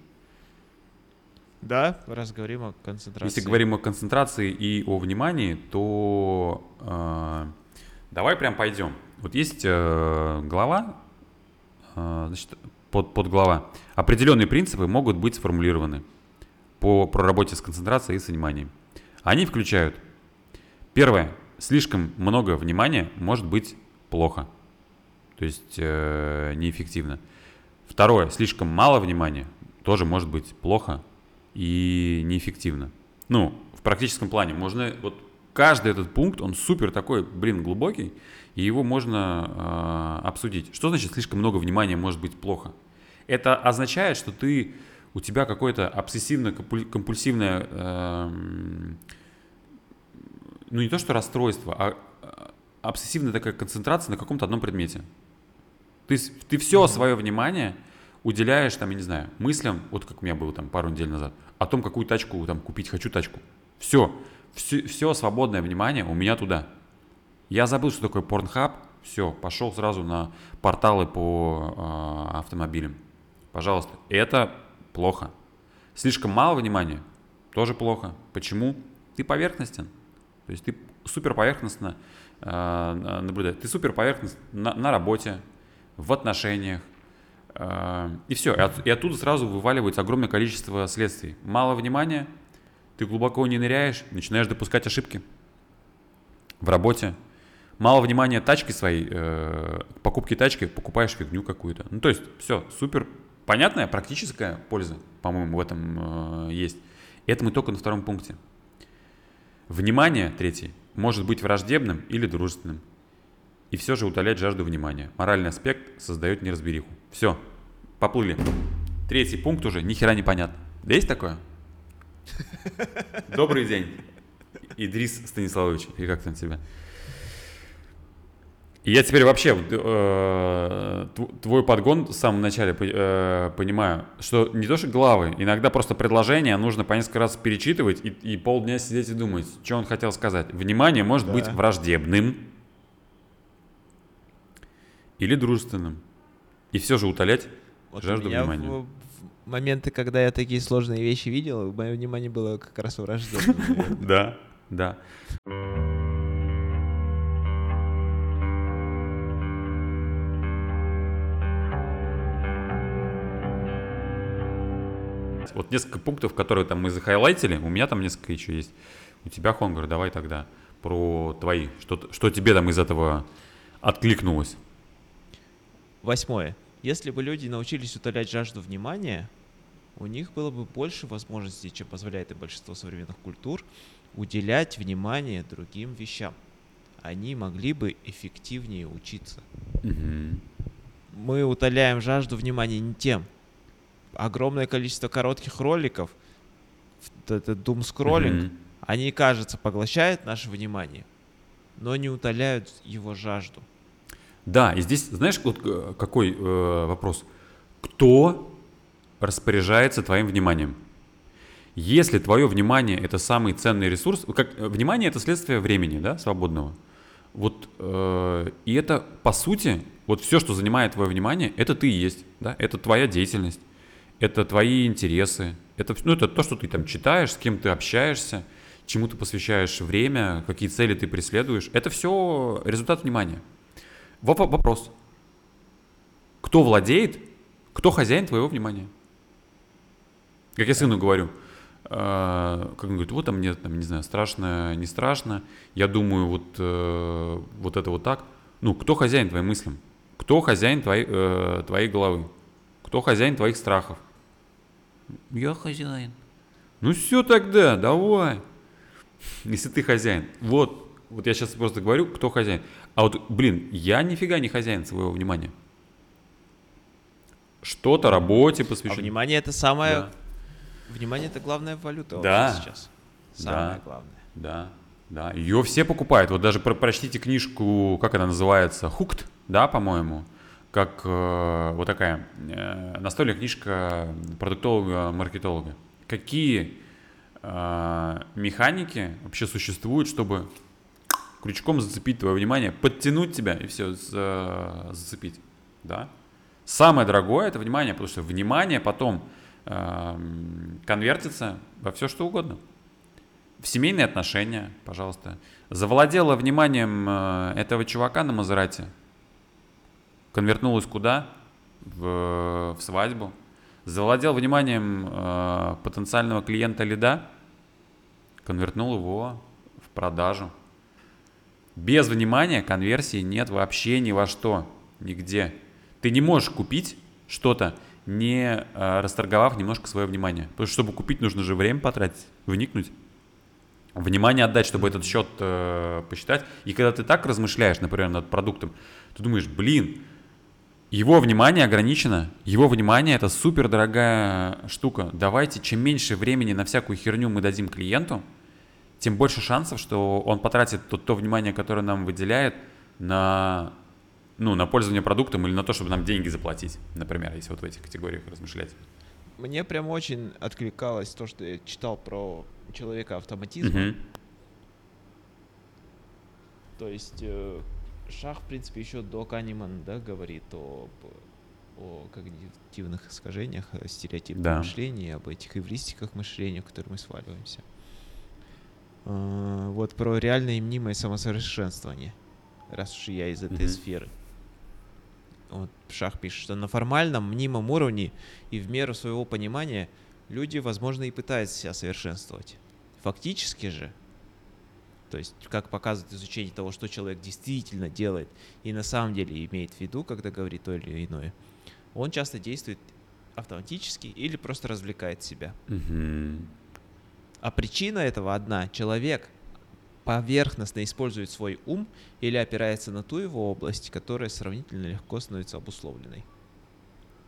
Да, раз говорим о концентрации. Если говорим о концентрации и о внимании, то э, давай прям пойдем. Вот есть э, глава, э, значит, под, под глава. Определенные принципы могут быть сформулированы по проработе с концентрацией и с вниманием. Они включают первое, слишком много внимания может быть плохо, то есть э, неэффективно. Второе, слишком мало внимания тоже может быть плохо и неэффективно. Ну, в практическом плане можно вот каждый этот пункт, он супер такой, блин, глубокий, и его можно э, обсудить. Что значит слишком много внимания может быть плохо? Это означает, что ты у тебя какое-то обсессивно-компульсивное, э, ну не то что расстройство, а, а обсессивная такая концентрация на каком-то одном предмете. Ты, ты все свое внимание уделяешь, там, я не знаю, мыслям, вот как у меня было там пару недель назад, о том, какую тачку там купить, хочу тачку. Все, все, все свободное внимание у меня туда. Я забыл, что такое порнхаб, все, пошел сразу на порталы по э, автомобилям. Пожалуйста, это плохо. Слишком мало внимания, тоже плохо. Почему? Ты поверхностен. То есть ты супер поверхностно э, наблюдаешь. Ты супер поверхностно на, на работе, в отношениях. Э, и все. И, от, и оттуда сразу вываливается огромное количество следствий. Мало внимания, ты глубоко не ныряешь, начинаешь допускать ошибки в работе. Мало внимания тачки своей, э, покупки тачки, покупаешь фигню какую-то. Ну, то есть, все, супер понятная практическая польза, по-моему, в этом э, есть. Это мы только на втором пункте. Внимание, третий, может быть враждебным или дружественным. И все же утолять жажду внимания. Моральный аспект создает неразбериху. Все, поплыли. Третий пункт уже ни хера не понятно. Да есть такое? Добрый день. Идрис Станиславович, и как там тебя? И я теперь вообще э, твой подгон в самом начале э, понимаю, что не то что главы, иногда просто предложение нужно по несколько раз перечитывать и, и полдня сидеть и думать, что он хотел сказать. Внимание может да. быть враждебным или дружественным. И все же утолять вот жажду внимания. В, в моменты, когда я такие сложные вещи видел, мое внимание было как раз враждебным. Да, да. Вот несколько пунктов, которые там мы захайлайтили, у меня там несколько еще есть. У тебя, Хонгар, давай тогда про твои. Что, что тебе там из этого откликнулось? Восьмое. Если бы люди научились утолять жажду внимания, у них было бы больше возможностей, чем позволяет и большинство современных культур, уделять внимание другим вещам. Они могли бы эффективнее учиться. Угу. Мы утоляем жажду внимания не тем, огромное количество коротких роликов, это doom скроллинг, mm-hmm. они, кажется, поглощают наше внимание, но не утоляют его жажду. Да, и здесь, знаешь, вот э, какой э, вопрос? Кто распоряжается твоим вниманием? Если твое внимание это самый ценный ресурс, как э, внимание это следствие времени, да, свободного. Вот э, и это по сути вот все, что занимает твое внимание, это ты и есть, да, это твоя деятельность это твои интересы, это, ну, это то, что ты там читаешь, с кем ты общаешься, чему ты посвящаешь время, какие цели ты преследуешь. Это все результат внимания. Вопрос. Кто владеет, кто хозяин твоего внимания? Как я сыну говорю, э, как он говорит, вот там мне, там, не знаю, страшно, не страшно, я думаю, вот, э, вот это вот так. Ну, кто хозяин твоим мыслям? Кто хозяин твоей, э, твоей головы? Кто хозяин твоих страхов? Я хозяин. Ну все тогда, давай. Если ты хозяин. Вот, вот я сейчас просто говорю, кто хозяин. А вот, блин, я нифига не хозяин своего внимания. Что-то работе посвящено. А внимание это самое... Да. Внимание это главная валюта да. сейчас. Самое да. главное. Да, да. Ее все покупают. Вот даже про прочтите книжку, как она называется, Хукт, да, по-моему как э, вот такая э, настольная книжка продуктолога-маркетолога. Какие э, механики вообще существуют, чтобы крючком зацепить твое внимание, подтянуть тебя и все за, зацепить, да? Самое дорогое это внимание, потому что внимание потом э, конвертится во все что угодно. В семейные отношения, пожалуйста. Завладела вниманием э, этого чувака на Мазерате – конвертнулась куда? В, в свадьбу. Завладел вниманием э, потенциального клиента лида, конвертнул его в продажу. Без внимания конверсии нет вообще ни во что, нигде. Ты не можешь купить что-то, не э, расторговав немножко свое внимание. Потому что, чтобы купить, нужно же время потратить, вникнуть, внимание отдать, чтобы этот счет э, посчитать. И когда ты так размышляешь, например, над продуктом, ты думаешь, блин, его внимание ограничено, его внимание это супер дорогая штука. Давайте, чем меньше времени на всякую херню мы дадим клиенту, тем больше шансов, что он потратит то, то внимание, которое нам выделяет, на, ну, на пользование продуктом или на то, чтобы нам деньги заплатить, например, если вот в этих категориях размышлять. Мне прям очень откликалось то, что я читал про человека автоматизма. Uh-huh. То есть э, Шах, в принципе, еще до Канеман, да, говорит об о когнитивных искажениях, о стереотипном Да. мышлении, об этих эвристиках мышления, в которые мы сваливаемся. А, Вот про реальное и мнимое самосовершенствование, раз уж я из этой Мгм. сферы. Вот Шах пишет, что на формальном, мнимом уровне и в меру своего понимания люди, возможно, и пытаются себя совершенствовать. Фактически же, то есть, как показывает изучение того, что человек действительно делает и на самом деле имеет в виду, когда говорит то или иное, он часто действует автоматически или просто развлекает себя. Мгм. А причина этого одна. Человек поверхностно использует свой ум или опирается на ту его область, которая сравнительно легко становится обусловленной.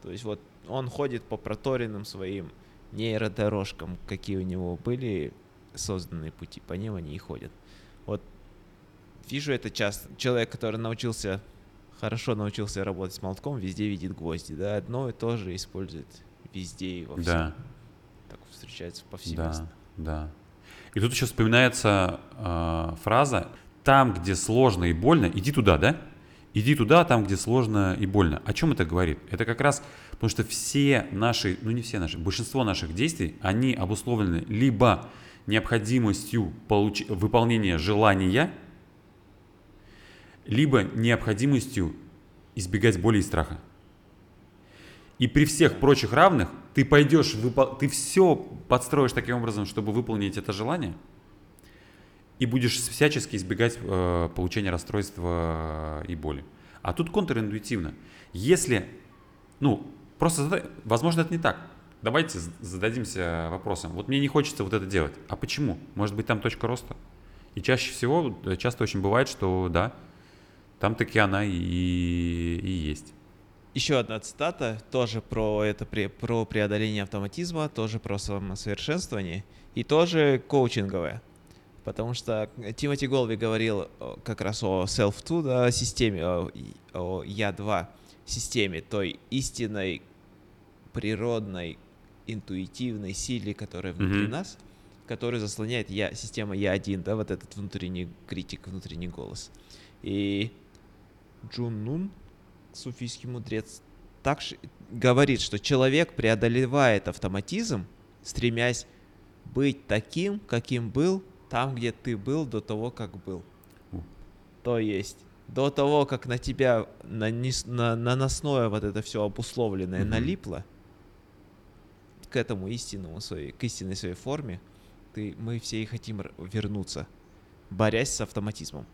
То есть вот он ходит по проторенным своим нейродорожкам, какие у него были созданы пути, по ним они и ходят. Вот вижу это часто. Человек, который научился, хорошо научился работать с молотком, везде видит гвозди, да, одно и то же использует везде и во всем. Да, Так встречается повсеместно. да, да. И тут еще вспоминается э, фраза «там, где сложно и больно, иди туда», да? Иди туда, там, где сложно и больно. О чем это говорит? Это как раз потому, что все наши, ну не все наши, большинство наших действий, они обусловлены либо необходимостью получ... выполнения желания, либо необходимостью избегать боли и страха. И при всех прочих равных ты пойдешь, выпол- ты все подстроишь таким образом, чтобы выполнить это желание, и будешь всячески избегать э, получения расстройства и боли. А тут контринтуитивно. Если, ну, просто, задай- возможно, это не так. Давайте зададимся вопросом. Вот мне не хочется вот это делать. А почему? Может быть, там точка роста? И чаще всего, э, часто очень бывает, что да, там таки она и, и есть. Еще одна цитата, тоже про это, про преодоление автоматизма, тоже про самосовершенствование и тоже коучинговое. Потому что Тимоти Голви говорил э, как раз о self-2, да, системе, о, о я-2 системе, той истинной, природной, интуитивной силе, которая внутри Мгм. нас, которая заслоняет я, система я-1, да, вот этот внутренний критик, внутренний голос. И Джун Нун, суфийский мудрец, так говорит, что человек преодолевает автоматизм, стремясь быть таким, каким был там, где ты был до того, как был. То есть до того, как на тебя нанес- на, наносное вот это все обусловленное Мгм. налипло, к этому истинному своей, к истинной своей форме, ты, мы все и хотим вернуться, борясь с автоматизмом.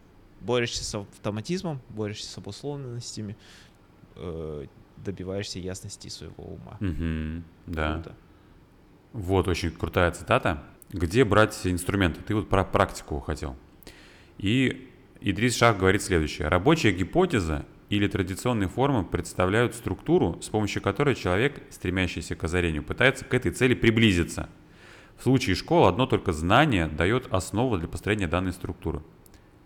Борешься с автоматизмом, борешься с обусловленностями, э, добиваешься ясности своего ума. Мгм, да. Круто. Вот очень крутая цитата. Где брать инструменты? Ты вот про практику хотел. И Идрис Шах говорит следующее. Рабочая гипотеза или традиционные формы представляют структуру, с помощью которой человек, стремящийся к озарению, пытается к этой цели приблизиться. В случае школы одно только знание дает основу для построения данной структуры.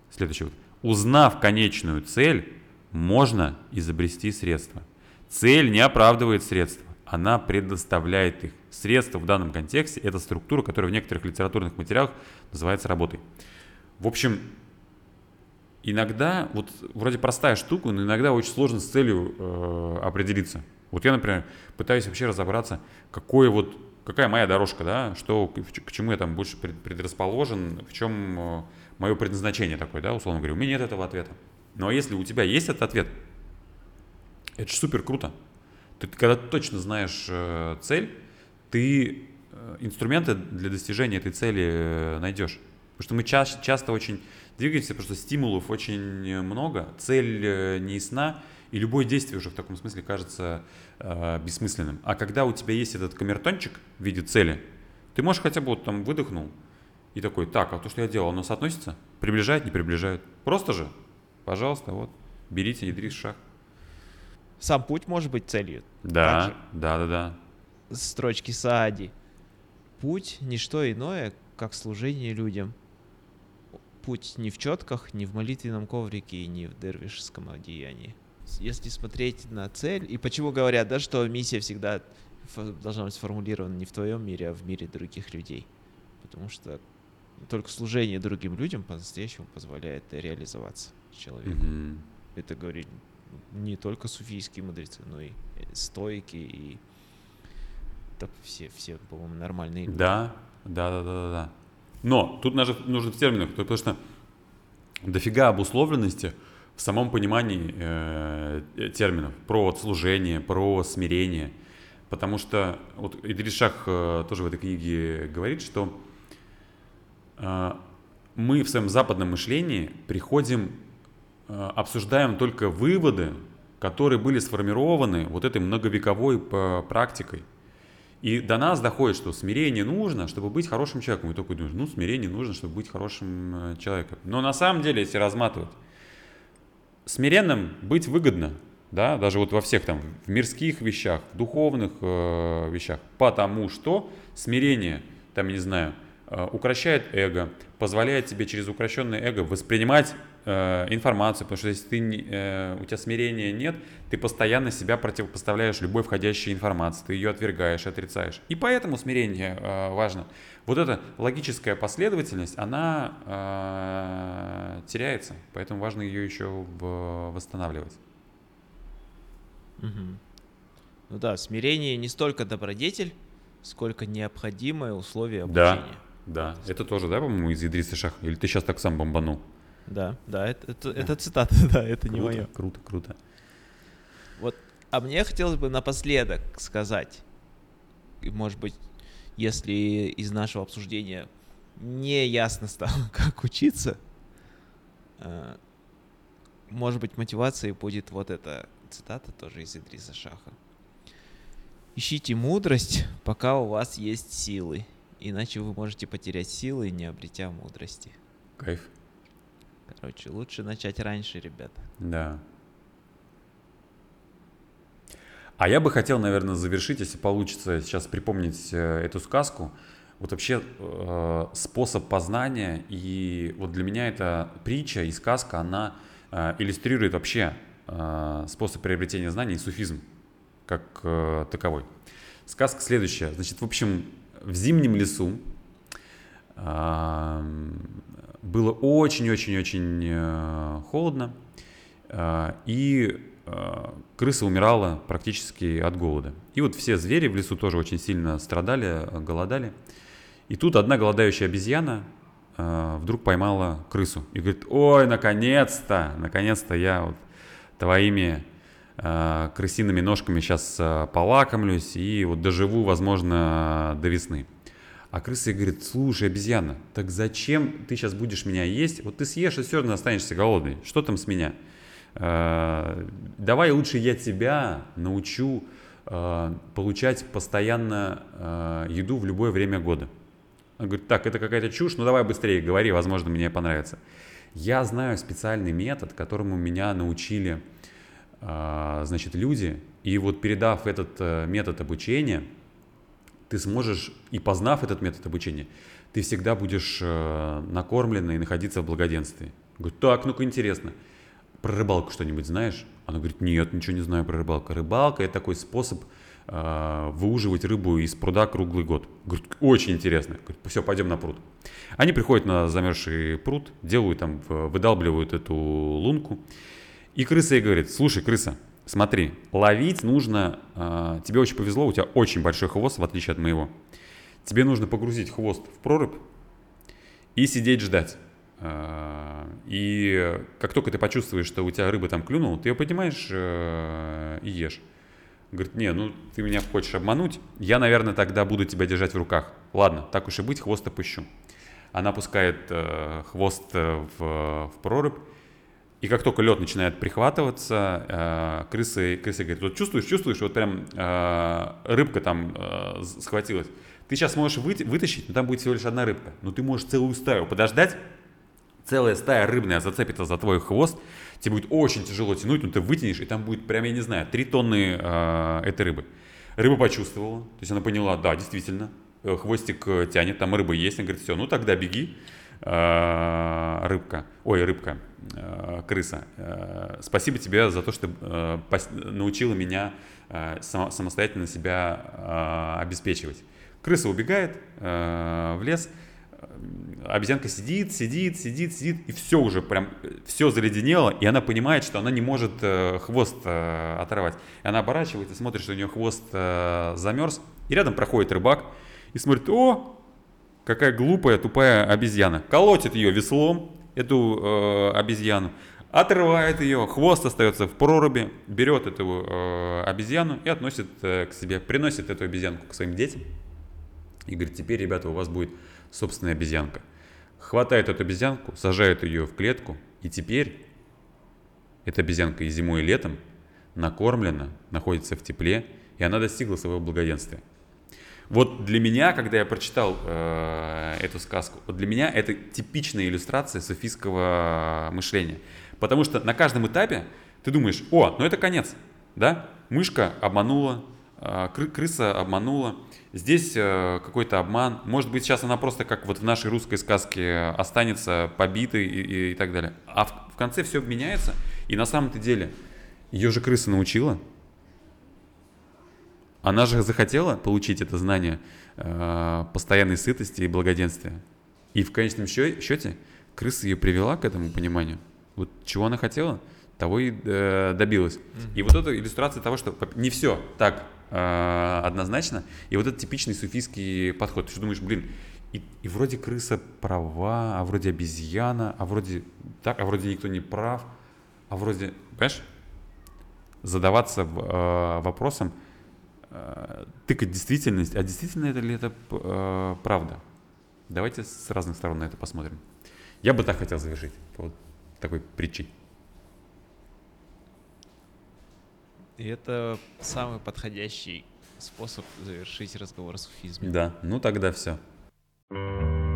Следующее. вот. Узнав конечную цель, можно изобрести средства. Цель не оправдывает средства, она предоставляет их. Средства в данном контексте – это структура, которая в некоторых литературных материалах называется работой. В общем, иногда, вот вроде простая штука, но иногда очень сложно с целью э, определиться. Вот я, например, пытаюсь вообще разобраться, какое вот, какая моя дорожка, да, что, к, чему я там больше пред- предрасположен, в чем мое предназначение такое, да, условно говоря. У меня нет этого ответа. Но если у тебя есть этот ответ, это же супер круто. Ты когда точно знаешь э, цель, ты э, инструменты для достижения этой цели э, найдешь. Потому что мы ча- часто очень двигаемся, потому что стимулов очень э, много, цель э, не ясна, и любое действие уже в таком смысле кажется э, бессмысленным. А когда у тебя есть этот камертончик в виде цели, ты можешь хотя бы вот там выдохнул и такой, так, а то, что я делал, оно соотносится? Приближает, не приближает? Просто же, пожалуйста, вот, берите, Идрис шаг. Сам путь может быть целью. Да, Также. да, да, да. Строчки Саади. Путь — не что иное, как служение людям. Путь не в четках, не в молитвенном коврике и не в дервишском одеянии. Если смотреть на цель, и почему говорят, да, что миссия всегда должна быть сформулирована не в твоем мире, а в мире других людей. Потому что только служение другим людям по-настоящему позволяет реализоваться. Человеку. Мгм. Это говорили не только суфийские мудрецы, но и э, стойки, и так все, все, по-моему, нормальные. Да, да, да, да, да. Но тут нужно, нужно в терминах, потому что дофига обусловленности в самом понимании э, терминов про служение, про смирение. Потому что вот Идрис Шах э, тоже в этой книге говорит, что э, мы в своем западном мышлении приходим, обсуждаем только выводы, которые были сформированы вот этой многовековой п- практикой. И до нас доходит, что смирение нужно, чтобы быть хорошим человеком. И только думаешь, ну, смирение нужно, чтобы быть хорошим э, человеком. Но на самом деле, если разматывать, смиренным быть выгодно, да, даже вот во всех там в мирских вещах, в духовных э, вещах, потому что смирение, там, не знаю, э, укращает эго, позволяет тебе через укращенное эго воспринимать э, информацию, потому что если ты, э, у тебя смирения нет, ты постоянно себя противопоставляешь любой входящей информации, ты ее отвергаешь, отрицаешь. И поэтому смирение э, важно. Вот эта логическая последовательность, она э, теряется, поэтому важно ее еще восстанавливать. Мгм. Ну да, смирение не столько добродетель, сколько необходимое условие Да. обучения. Да, это тоже, да, по-моему, из Идриса Шах? Или ты сейчас так сам бомбанул? Да, да, это, это, это цитата, да, это не Круто, мое. Круто, круто. Вот, а мне хотелось бы напоследок сказать, может быть, если из нашего обсуждения не ясно стало, как учиться, э, может быть, мотивацией будет вот эта цитата тоже из Идриса Шаха. Ищите мудрость, пока у вас есть силы, иначе вы можете потерять силы, не обретя мудрости. Кайф. Короче, лучше начать раньше, ребята. Да. А я бы хотел, наверное, завершить, если получится сейчас припомнить э, эту сказку. Вот вообще э, способ познания, и вот для меня эта притча и сказка, она э, иллюстрирует вообще способ приобретения знаний и суфизм как таковой. Сказка следующая. Значит, в общем, в зимнем лесу было очень-очень-очень э, холодно, а, и а, крыса умирала практически от голода. И вот все звери в лесу тоже очень сильно страдали, э, голодали. И тут одна голодающая обезьяна вдруг поймала крысу и говорит, ой, наконец-то, наконец-то я вот твоими крысиными ножками сейчас полакомлюсь и вот доживу, возможно, до весны. А крыса ей говорит, слушай, обезьяна, так зачем ты сейчас будешь меня есть? Вот ты съешь и все равно останешься голодный. Что там с меня? Э, Давай лучше я тебя научу э, получать постоянно э, еду в любое время года. Он говорит, так, это какая-то чушь, ну давай быстрее говори, возможно, мне понравится. Я знаю специальный метод, которому меня научили, значит, люди, и вот передав этот э, метод обучения, ты сможешь, и познав этот метод обучения, ты всегда будешь э, накормлен и находиться в благоденствии. Говорит, так, ну-ка интересно. Про рыбалку что-нибудь знаешь? Она говорит, нет, ничего не знаю про рыбалку. Рыбалка – это такой способ э, выуживать рыбу из пруда круглый год. Говорит, очень интересно. Говорит, все, пойдем на пруд. Они приходят на замерзший пруд, делают там, выдалбливают эту лунку. И крыса ей говорит, слушай, крыса, смотри, ловить нужно, э, тебе очень повезло, у тебя очень большой хвост, в отличие от моего. Тебе нужно погрузить хвост в прорубь и сидеть ждать. Э, И как только ты почувствуешь, что у тебя рыба там клюнула, ты ее поднимаешь э, и ешь. Говорит, не, ну ты меня хочешь обмануть, я, наверное, тогда буду тебя держать в руках. Ладно, так уж и быть, хвост опущу. Она пускает э, хвост э, в, в прорубь, и как только лед начинает прихватываться, э, крысы, крысы говорит, вот чувствуешь, чувствуешь, вот прям э, рыбка там э, схватилась. Ты сейчас можешь выйти- вытащить, но там будет всего лишь одна рыбка. Но ты можешь целую стаю подождать, целая стая рыбная зацепится за твой хвост, тебе будет очень тяжело тянуть, но ты вытянешь, и там будет прям, я не знаю, 3 тонны э, этой рыбы. Рыба почувствовала, то есть она поняла, да, действительно, э, хвостик э, тянет, там рыба есть, она говорит, все, ну тогда беги, Э, рыбка, ой, рыбка, крыса, э, спасибо тебе за то, что э, научила меня э, само- самостоятельно себя э, обеспечивать. Крыса убегает э, в лес, обезьянка сидит, сидит, сидит, сидит, и все уже прям, все заледенело, и она понимает, что она не может э, хвост э, оторвать. И она оборачивается, смотрит, что у нее хвост э, замерз, и рядом проходит рыбак, и смотрит, о, какая глупая, тупая обезьяна. Колотит ее веслом, эту э, обезьяну, отрывает ее, хвост остается в проруби, берет эту э, обезьяну и относит э, к себе, приносит эту обезьянку к своим детям. И говорит, теперь, ребята, у вас будет собственная обезьянка. Хватает эту обезьянку, сажает ее в клетку, и теперь эта обезьянка и зимой, и летом накормлена, находится в тепле, и она достигла своего благоденствия. Вот для меня, когда я прочитал э, эту сказку, вот для меня это типичная иллюстрация софийского мышления. Потому что на каждом этапе ты думаешь, о, ну это конец, да? Мышка обманула, э, крыса обманула, здесь э, какой-то обман. Может быть, сейчас она просто как вот в нашей русской сказке останется побитой и, и, и так далее. А в, в конце все меняется, и на самом-то деле ее же крыса научила, она же захотела получить это знание э, постоянной сытости и благоденствия. И в конечном счете крыса ее привела к этому пониманию. Вот чего она хотела, того и э, добилась. Mm-hmm. И вот это иллюстрация того, что не все так э, однозначно. И вот этот типичный суфийский подход. Ты что думаешь, блин, и, и вроде крыса права, а вроде обезьяна, а вроде так, а вроде никто не прав, а вроде, понимаешь? Задаваться э, вопросом, тыкать действительность, а действительно это ли это э, правда? Давайте с разных сторон на это посмотрим. Я бы так хотел завершить, вот такой притчей. И это самый подходящий способ завершить разговор с суфизме. Да, ну тогда все. thank you